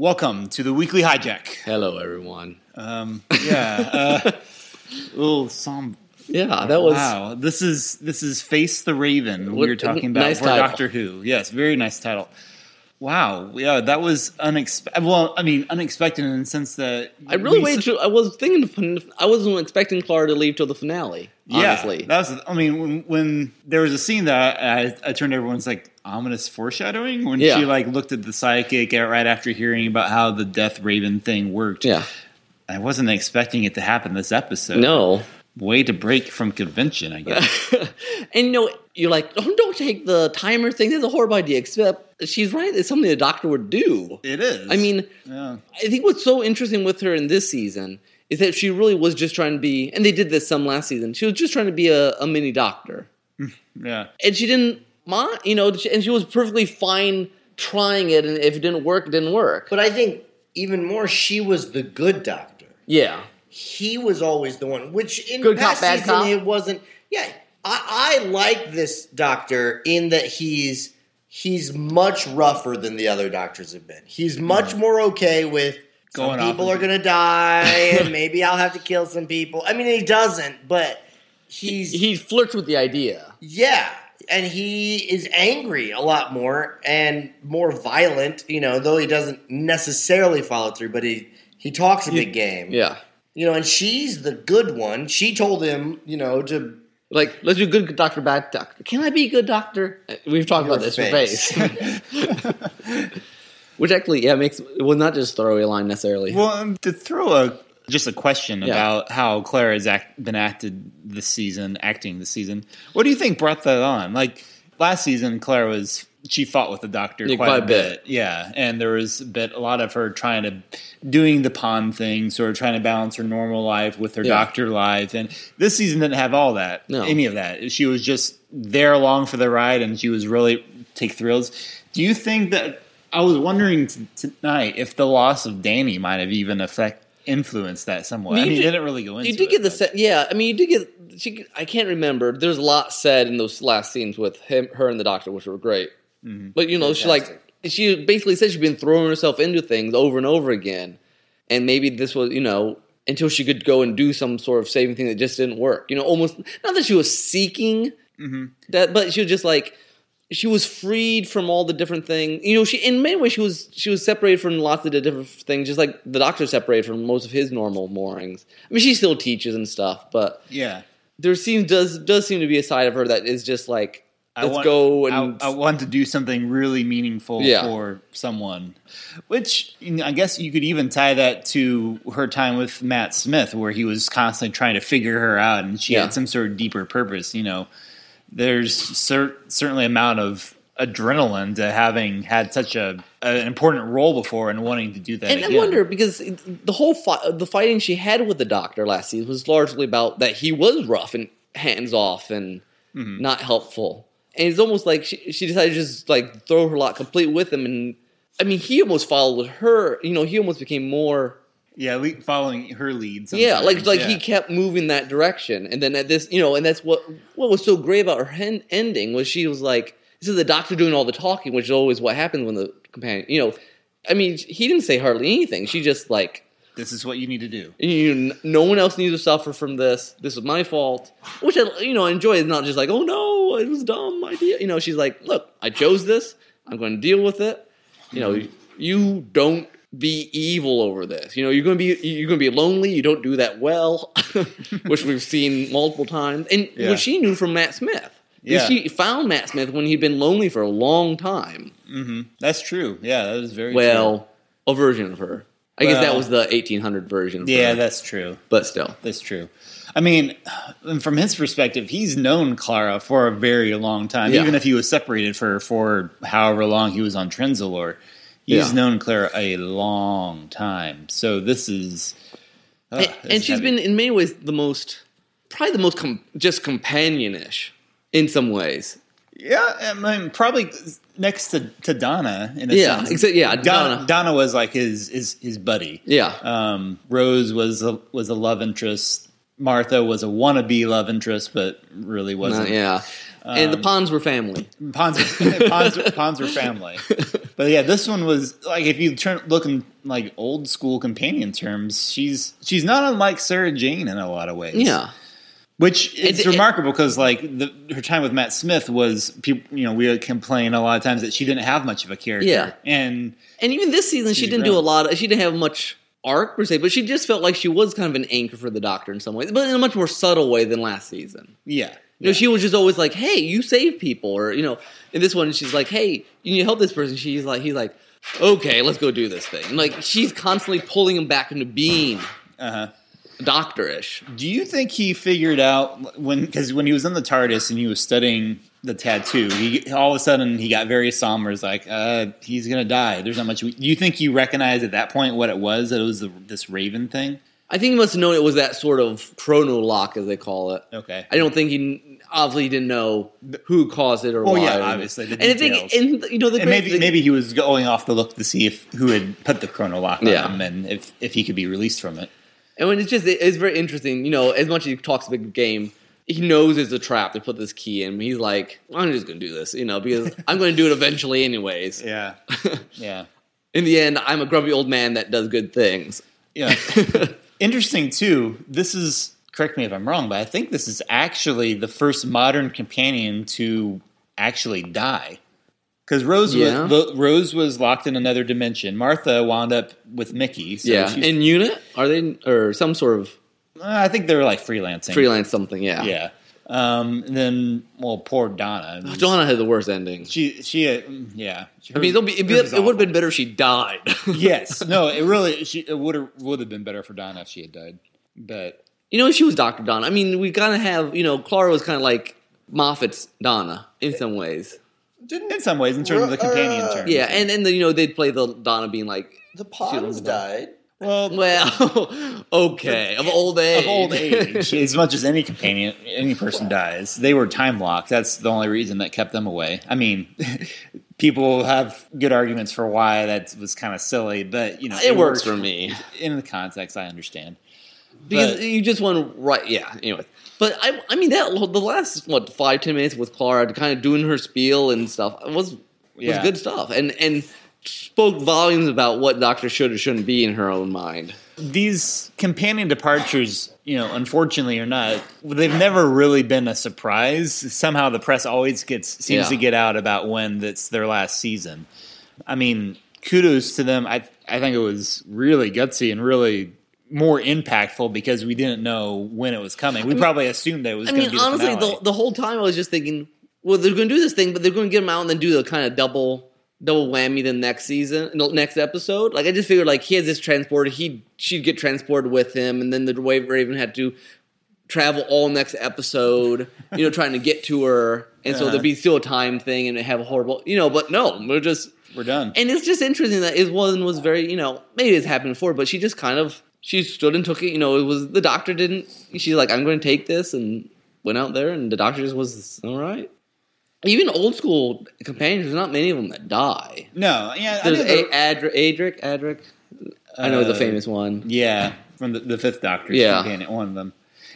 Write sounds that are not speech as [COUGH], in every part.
Welcome to the weekly hijack. Hello, everyone. Um, yeah, uh, [LAUGHS] little somber. Yeah, that was wow. This is this is Face the Raven. What- we were talking about nice for title. Doctor Who. Yes, very nice title. Wow. Yeah, that was unexpected. Well, I mean, unexpected in the sense that I really waited. Till, I was thinking. I wasn't expecting Clara to leave till the finale. Honestly, Yeah, that was. I mean, when, when there was a scene that I, I turned everyone's like ominous foreshadowing when Yeah. she like looked at the psychic right after hearing about how the Death Raven thing worked. yeah. I wasn't expecting it to happen this episode. No, way to break from convention, I guess. [LAUGHS] and you know, you're like, oh, don't take the timer thing. That's a horrible idea. Except she's right. It's something a doctor would do. it is. I mean, yeah. I think what's so interesting with her in this season is that she really was just trying to be, and they did this some last season. She was just trying to be a, a mini doctor. [LAUGHS] yeah, and she didn't mind, you know, and she was perfectly fine trying it, and if it didn't work, it didn't work. But I think even more, she was the good doctor. yeah, He was always the one. Which in Good past cop, bad season cop? it wasn't. Yeah, I, I like this doctor in that he's he's much rougher than the other doctors have been. He's much mm-hmm. more okay with. Some Going off people are going to die, [LAUGHS] and maybe I'll have to kill some people. I mean, he doesn't, but he's he flirts with the idea. Yeah, and he is angry a lot more and more violent. You know, though he doesn't necessarily follow through, but he he talks a big game. Yeah, You know, and she's the good one. She told him, you know, to like let's do good doctor, bad doctor. Can I be a good doctor? We've talked Your about this. Your face. face. [LAUGHS] Which actually, yeah, makes well not just throw a line necessarily. Well, um, to throw a just a question Yeah. about how Clara has act, been acted this season, acting this season. What do you think brought that on? Like last season, Clara was she fought with the doctor Yeah, quite, quite a bit. bit. yeah, and there was a bit a lot of her trying to doing the pawn thing, sort of trying to balance her normal life with her Yeah. doctor life. And this season didn't have all that, No. any of that. She was just there along for the ride, and she was really take thrills. Do you think that? I was wondering t- tonight if the loss of Danny might have even affect influenced that somewhat. I You mean, did- it didn't really go into. you did it, get the but- se- yeah. I mean, you did get. She, I can't remember. There's a lot said in those last scenes with him, her, and the doctor, which were great. Mm-hmm. But you know, she like she basically said she'd been throwing herself into things over and over again, and maybe this was you know until she could go and do some sort of saving thing that just didn't work. You know, almost not that she was seeking Mm-hmm. that, but she was just like she was freed from all the different things. You know, she in many ways she was she was separated from lots of the different things, just like the doctor separated from most of his normal moorings. I mean, she still teaches and stuff, but Yeah. there seems does does seem to be a side of her that is just like I let's want- go and I, I want to do something really meaningful Yeah. for someone. Which you know, I guess you could even tie that to her time with Matt Smith, where he was constantly trying to figure her out, and she Yeah. had some sort of deeper purpose. You know, there's cer- certainly amount of adrenaline to having had such a an important role before and wanting to do that. and I wonder because the whole fi- the fighting she had with the doctor last season was largely about that he was rough and hands off and Mm-hmm. not helpful. And it's almost like she, she decided to just like throw her lot complete with him. And I mean, he almost followed her. You know, he almost became more. Yeah, le- following her lead. Yeah, like like yeah. he kept moving that direction. And then at this, you know, and that's what what was so great about her hen- ending was she was like, this is the doctor doing all the talking, which is always what happens when the companion, you know. I mean, he didn't say hardly anything. She just like This is what you need to do. you no one else needs to suffer from this. This is my fault. Which I you know enjoy. It's not just like oh no, it was a dumb idea. You know, she's like, look, I chose this. I'm going to deal with it. You know, mm-hmm. you don't be evil over this. You know, you're going to be you're going to be lonely. You don't do that well, [LAUGHS] which we've seen multiple times, and Yeah. what she knew from Matt Smith. Yeah. She found Matt Smith when he'd been lonely for a long time. hmm That's true. Yeah, that is very true. Well, a version of her. I guess that was the 1800 version. Of Yeah, her, that's true. but still. That's true. I mean, from his perspective, he's known Clara for a very long time. Yeah. Even if he was separated for for however long he was on Trenzalore, he's Yeah. known Clara a long time. So this is, and, this and she's heavy. been in many ways the most probably the most com- just companionish in some ways yeah, I mean, probably next to, to Donna in a Yeah, sense. exa- yeah, Donna, Donna. Donna was like his his his buddy. yeah Um, Rose was a, was a love interest. Martha was a wannabe love interest, but really wasn't. Yeah and the Um, Ponds were family Ponds, [LAUGHS] Ponds, Ponds were family. [LAUGHS] But yeah, this one was like if you turn look in like old school companion terms, she's she's not unlike Sarah Jane in a lot of ways. Yeah. which is It- remarkable because like the, her time with Matt Smith was people. You know, we complain a lot of times that she didn't have much of a character. Yeah. and And even this season, she didn't do a lot. Of, she didn't have much arc per se, but she just felt like she was kind of an anchor for the Doctor in some ways, but in a much more subtle way than last season. yeah, You know, she was just always like, "Hey, you save people," or you know, in this one, she's like, "Hey, you need to help this person." She's like, "He's like, okay, let's go do this thing." And like, she's constantly pulling him back into being uh huh. doctorish. Do you think he figured out when because when he was in the TARDIS and he was studying the tattoo, he all of a sudden he got very somber. He's like, uh, he's gonna die. There's not much. Do you think you recognized at that point what it was? That it was the, this Raven thing. I think he must have known it was that sort of chrono lock, as they call it. Okay. I don't think he obviously didn't know who caused it or Well, why. yeah, obviously, the and I think, and you know, the and great maybe maybe he was going off the look to see if who had put the chrono lock on Yeah. him and if if he could be released from it. And when it's just it's very interesting, you know, as much as he talks a big game, he knows it's a trap to put this key in. He's like, I'm just gonna do this, you know, because [LAUGHS] I'm gonna do it eventually anyways. Yeah, [LAUGHS] yeah, In the end, I'm a grumpy old man that does good things. yeah. [LAUGHS] Interesting too. This is correct me if I'm wrong, but I think this is actually the first modern companion to actually die. Because Rose Yeah. was Rose was locked in another dimension. Martha wound up with Mickey. So yeah. she's- In unit, are they or some sort of uh, I think they were like freelancing. freelance something? Yeah. Yeah. Um, and then, well, poor Donna. was- Donna had the worst ending. She, she, uh, yeah. I mean, it'll be, it'd be, it would have been better if she died. [LAUGHS] yes, no, [LAUGHS] it really, she, it would have, would have been better for Donna if she had died. But You know, she was Dr. Donna. I mean, we kind of have, you know, Clara was kind of like Moffat's Donna in some ways. Didn't in some ways, in terms of the companion Uh, terms, Yeah, and, and the, you know, they'd play the Donna being like, the Ponds died? Well, well, [LAUGHS] okay, of old age. of old age, as much as any companion, any person dies, they were time locked. That's the only reason that kept them away. I mean, [LAUGHS] people have good arguments for why that was kind of silly, but you know, it works for me. in the context. I understand. Because But- you just want to, right, yeah, anyway. But I, I mean, that the last, what, five, ten minutes with Clara kind of doing her spiel and stuff was, was Yeah. good stuff. And, and spoke volumes about what Doctor should or shouldn't be in her own mind. these companion departures, you know, unfortunately or not, they've never really been a surprise. Somehow the press always gets seems Yeah. to get out about when that's their last season. I mean, kudos to them. I I think it was really gutsy and really more impactful because we didn't know when it was coming. We probably assumed that it was. I mean, honestly, the, the whole time I was just thinking, well, they're going to do this thing, but they're going to get him out and then do the kind of double double whammy the next season, the next episode. Like I just figured, like he has this transporter, he she'd get transported with him, and then the Wave Raven had to travel all next episode, [LAUGHS] you know, trying to get to her, and so Uh-huh. there'd be still a time thing and have a horrible, you know. But no, we're just we're done. and it's just interesting that it one was very, you know, maybe it's happened before, but she just kind of she stood and took it. You know, it was the doctor didn't. She's like, I'm going to take this, and went out there, and the doctor just was all right. Even old school companions, there's not many of them that die. no, yeah, There's I know a- Adric, Adric, Adric. I know the Uh, famous one. Yeah, from the, the Fifth Doctor. Yeah. companion, one of them.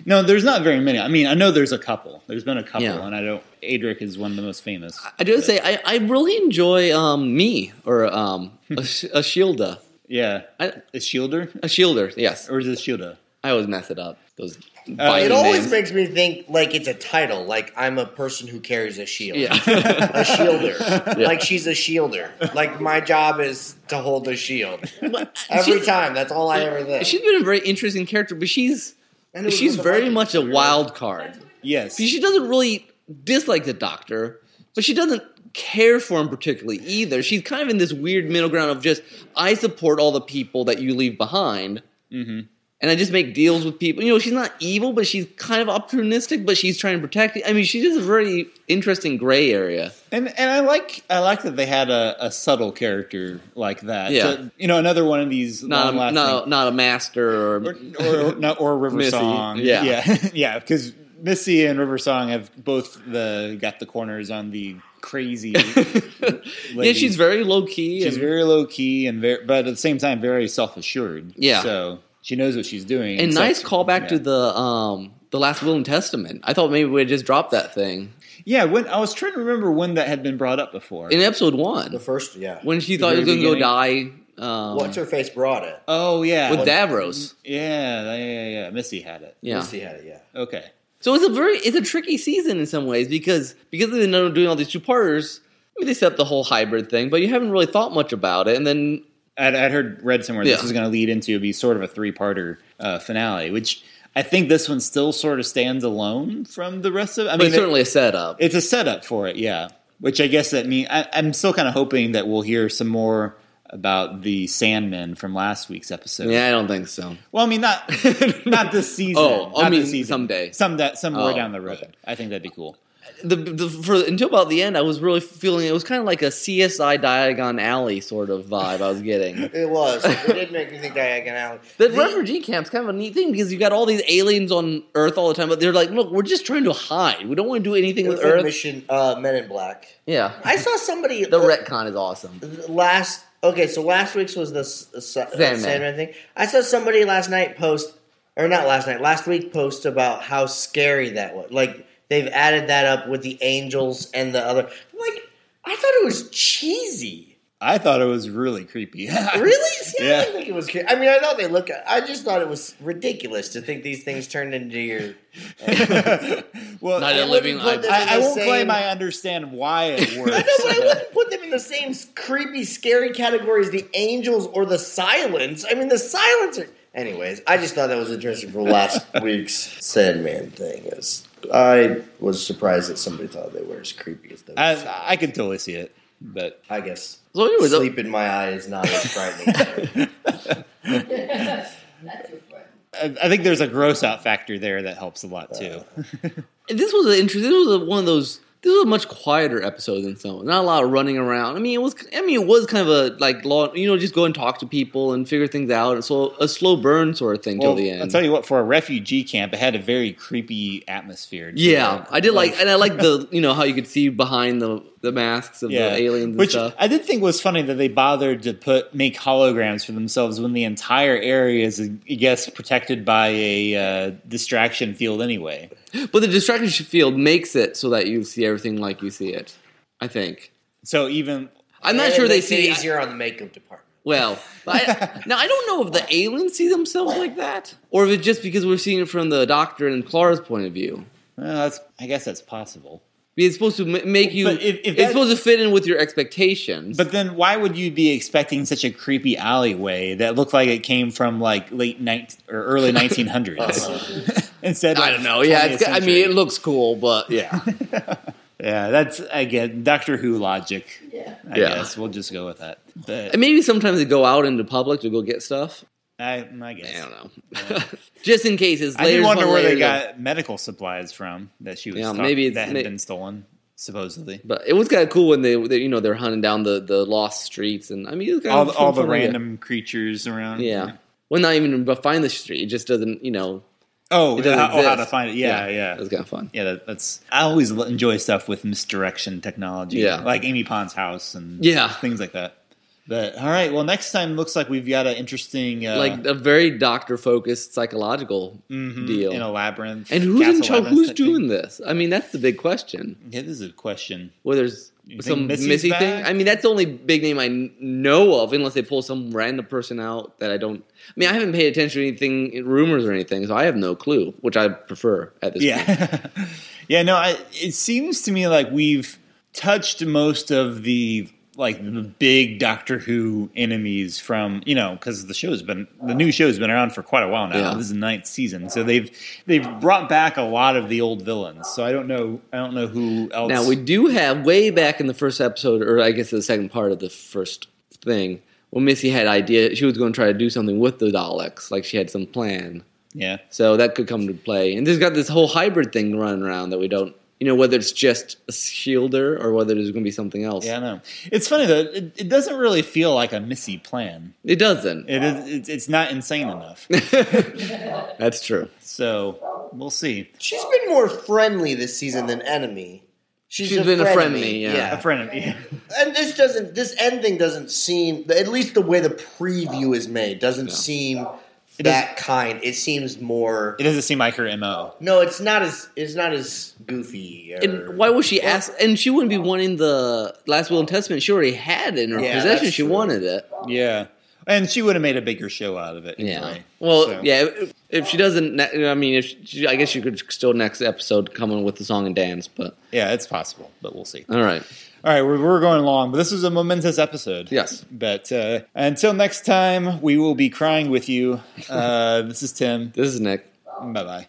No, there's not very many. I mean, I know there's a couple. There's been a couple, Yeah. and I don't. Adric is one of the most famous. I do say I, I really enjoy um, me or um, [LAUGHS] a, a shielda. Yeah, I, a shielder a shielder, yes. or is it shielda? I always mess it up. Those It always names. makes me think like it's a title. Like I'm a person who carries a shield. yeah. A shielder. [LAUGHS] Yeah. Like she's a shielder. Like my job is to hold a shield. Every she- time. That's all I ever think. She's been a very interesting character, but she's And it was she's very much a wild card. Yes. She doesn't really dislike the Doctor, but she doesn't care for him particularly either. She's kind of in this weird middle ground of just I support all the people that you leave behind, hmm and I just make deals with people. You know, she's not evil, but she's kind of opportunistic, but she's trying to protect. I mean, she's just a very interesting gray area. And and I like I like that they had a, a subtle character like that. Yeah. So, you know, another one of these Not a, not, not a master or, or or, or, not, or River Missy, Song. yeah. yeah, [LAUGHS] yeah. Because Missy and River Song have both the got the corners on the crazy. [LAUGHS] yeah, she's very low key. She's very low key and very, but at the same time, very self assured. Yeah. So she knows what she's doing. and So- nice callback yeah. to the um the last Will and Testament. I thought maybe we'd just drop that thing Yeah, when I was trying to remember when that had been brought up before. in episode one The first, yeah. when she The thought he was going to go die. Um, What's her face brought it? oh yeah, with What- Davros? Yeah, yeah, yeah, yeah. Missy had it. Yeah. Lucy had it, yeah. Okay. So it's a very it's a tricky season in some ways because because they're doing all these two parters. I mean, they set up the whole hybrid thing, but you haven't really thought much about it. And then I'd, I'd heard read somewhere Yeah. this was going to lead into be sort of a three parter uh, finale, which I think this one still sort of stands alone from the rest of. I but mean, it's certainly a setup. it's a setup for it, yeah. Which I guess that mean I, I'm still kind of hoping that we'll hear some more about the Sandmen from last week's episode. yeah, I don't think so. Well, I mean, not [LAUGHS] not this season. Oh, I mean, season. someday. some that somewhere Oh, down the road. okay. I think that'd be cool. The, the for until about the end, I was really feeling it was kind of like a CSI Diagon Alley sort of vibe I was getting. [LAUGHS] It was. [LAUGHS] it did make me think Diagon Alley. The The- refugee camp's kind of a neat thing because you got all these aliens on Earth all the time, but they're like, look, we're just trying to hide. We don't want to do anything It with Earth. Mission uh, Men in Black. Yeah, I saw somebody the uh, retcon is awesome. last. Okay, so last week's was the S- S- Sandman. Sandman thing. I saw somebody last night post, or not last night, last week post about how scary that was. Like they've added that up with the angels and the other. Like I thought it was cheesy. I thought it was really creepy. [LAUGHS] Really? See, I didn't think it was. cre- I mean, I thought they look. I just thought it was ridiculous to think these things turned into your. [LAUGHS] well, Night I, of Living. wouldn't I, I won't same- claim I understand why it [LAUGHS] works. I know, but I wouldn't put them in the same creepy, scary category as the angels or the silence. I mean, the silence. Are... Anyways, I just thought that was interesting for last week's Sandman thing. Is I was surprised that somebody thought they were as creepy as those. I, I could totally see it, but I guess so anyways, uh, sleep in my eye is not as frightening. That's your friend. I, I think there's a gross out factor there that helps a lot too. this was an interesting. This was a, one of those. This was a much quieter episode than some. Not a lot of running around. I mean, it was. I mean, it was kind of a like long. You know, just go and talk to people and figure things out. So a slow burn sort of thing till the end. I'll tell you what, for a refugee camp, it had a very creepy atmosphere. yeah, it. I did like, and I like the [LAUGHS] you know how you could see behind the the masks of the aliens and Which stuff. I did think was funny that they bothered to put make holograms for themselves when the entire area is, I guess, protected by a uh, distraction field anyway. But the distraction field makes it so that you see everything like you see it. I think. So even I'm not sure they makes it see. easier on the makeup department. Well, I, [LAUGHS] now I don't know if the aliens see themselves like that, or if it's just because we're seeing it from the Doctor and Clara's point of view. well, that's, I guess that's possible. It's supposed to make you. If- if it's that- supposed to fit in with your expectations. But then, why would you be expecting such a creepy alleyway that looked like it came from like late 19, or early [LAUGHS] 1900s instead? Of I don't know. Yeah, 20th it's, I mean, it looks cool, but [LAUGHS] yeah, yeah, that's again Doctor Who logic. Yeah. I Yeah. guess we'll just go with that. But and maybe sometimes they go out into public to go get stuff. I, I guess I don't know. [LAUGHS] just in case it's I did wonder where they layers of- got medical supplies from that she was Yeah, talk- maybe it's- that had may- been stolen supposedly. But it was kind of cool when they, they, you know, they're hunting down the, the lost streets, and I mean, it was kind All of the, all the random creatures around. Yeah. Well, not even to find the street. It just doesn't, you know. Oh, how, oh, how to find it? Yeah, yeah. It was kind of fun. Yeah, that, that's. I always enjoy stuff with misdirection technology. Yeah. like Amy Pond's house and Yeah. things like that. But all right, well, next time looks like we've got an interesting uh, like a very doctor focused psychological mhm, deal. in a labyrinth. and who's in charge? Who's doing thing. this? I mean, that's the big question. Yeah, this is a question. Whether there's You some Missy's Missy back? thing. I mean, that's the only big name I know of, unless they pull some random person out that I don't. I mean, I haven't paid attention to anything, rumors or anything, so I have no clue, which I prefer at this point. Yeah, [LAUGHS] yeah. No, I, it seems to me like we've touched most of the like the big Doctor Who enemies from you know because the show's been the new show's been around for quite a while now. Yeah. This is the ninth season, so they've they've brought back a lot of the old villains. So I don't know I don't know who else. Now we do have way back in the first episode, or I guess the second part of the first thing, when Missy had idea she was going to try to do something with the Daleks, like she had some plan. yeah. So that could come to play. And there's got this whole hybrid thing running around that we don't, you know, whether it's just a shielder or whether there's going to be something else. Yeah, I know. It's funny though. It, it doesn't really feel like a Missy plan. It doesn't. It is. It's, it's not insane enough. [LAUGHS] That's true. So we'll see. She's been more friendly this season than enemy. She's, She's been a frenemy, yeah. A friend of yeah. And this doesn't. This end thing doesn't seem. At least the way the preview is made doesn't No. seem It that kind. It seems more. It doesn't seem like her mo. No, it's not as it's not as goofy. Or, And why would she ask? And she wouldn't be wanting the last will and testament. She already had in her Yeah, possession. She true. wanted it. Yeah, and she would have made a bigger show out of it. Yeah. Anyway. Well, So- yeah. If, if she doesn't, I mean, if she, I guess you could still next episode come in with the song and dance. But Yeah, it's possible, but we'll see. all right. All right, we're, we're going long, but this was a momentous episode. Yes. But uh, until next time, we will be crying with you. Uh, this is Tim. This is Nick. Bye bye.